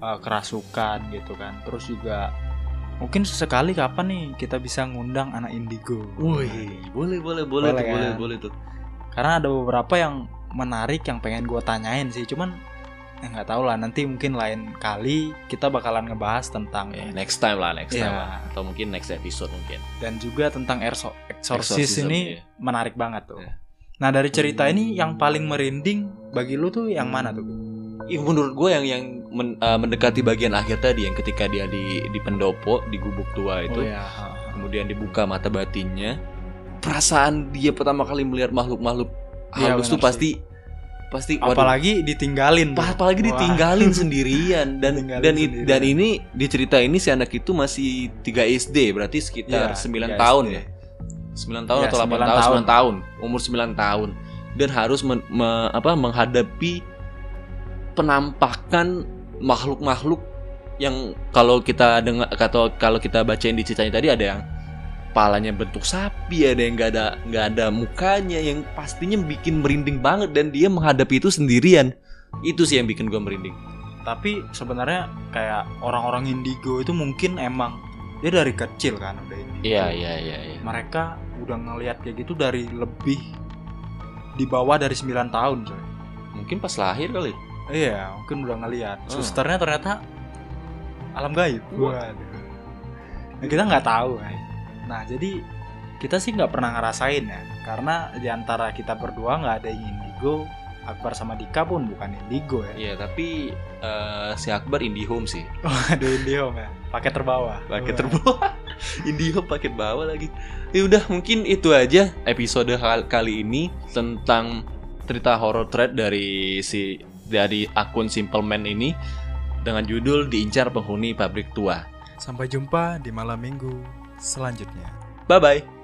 eh, kerasukan gitu kan. Terus juga mungkin sesekali kapan nih kita bisa ngundang anak indigo. Wih, boleh boleh boleh, Boleh tuh, boleh kan? boleh tuh. Karena ada beberapa yang menarik yang pengen gue tanyain sih. Cuman ya nggak tahu lah nanti mungkin lain kali kita bakalan ngebahas tentang Ya, next time lah, next time Iya. lah. Atau mungkin next episode mungkin. dan juga tentang erso- eksorsis Exorcism, ini iya. menarik banget tuh. Iya. Nah dari cerita ini yang paling merinding bagi lu tuh yang mana tuh? Ih, menurut gue yang yang men- uh, mendekati bagian akhir tadi yang ketika dia di di pendopo di gubuk tua itu Oh ya. kemudian dibuka mata batinnya perasaan dia pertama kali melihat makhluk-makhluk Iya, halus tuh sih. pasti pasti waduh, Apalagi ditinggalin. pa- apalagi Wah. ditinggalin sendirian dan Ditinggalin dan sendirian. dan ini di cerita ini si anak itu masih 3 SD berarti sekitar Iya, 9 tiga tahun SD. ya 9 tahun Iya, atau 8 sembilan tahun, tahun. 9 tahun umur 9 tahun dan harus men- me- apa menghadapi penampakan makhluk-makhluk yang kalau kita dengar atau kalau kita bacain di ceritanya tadi ada yang palanya bentuk sapi ada yang nggak ada nggak ada mukanya yang pastinya bikin merinding banget dan dia menghadapi itu sendirian itu sih yang bikin gue merinding Tapi sebenarnya kayak orang-orang indigo itu mungkin emang dia dari kecil kan udah ini Iya iya iya. iya. mereka udah ngelihat kayak gitu dari lebih di bawah dari 9 tahun coy Mungkin pas lahir kali. Iya mungkin udah ngelihat Hmm. susternya ternyata alam gaib. Waduh. Nah, kita nggak tahu kan nah jadi kita sih nggak pernah ngerasain ya karena di antara kita berdua nggak ada yang indigo Akbar sama Dika pun bukan indigo ya Iya tapi eh, si Akbar IndiHome sih. ada indigo ya pakai terbawah Paket Wah. terbawah. IndiHome paket bawah lagi. Ya udah mungkin itu aja episode hal- kali ini tentang cerita horror thread dari si dari akun Simple Man ini dengan judul diincar penghuni pabrik tua. sampai jumpa di malam minggu selanjutnya Bye bye.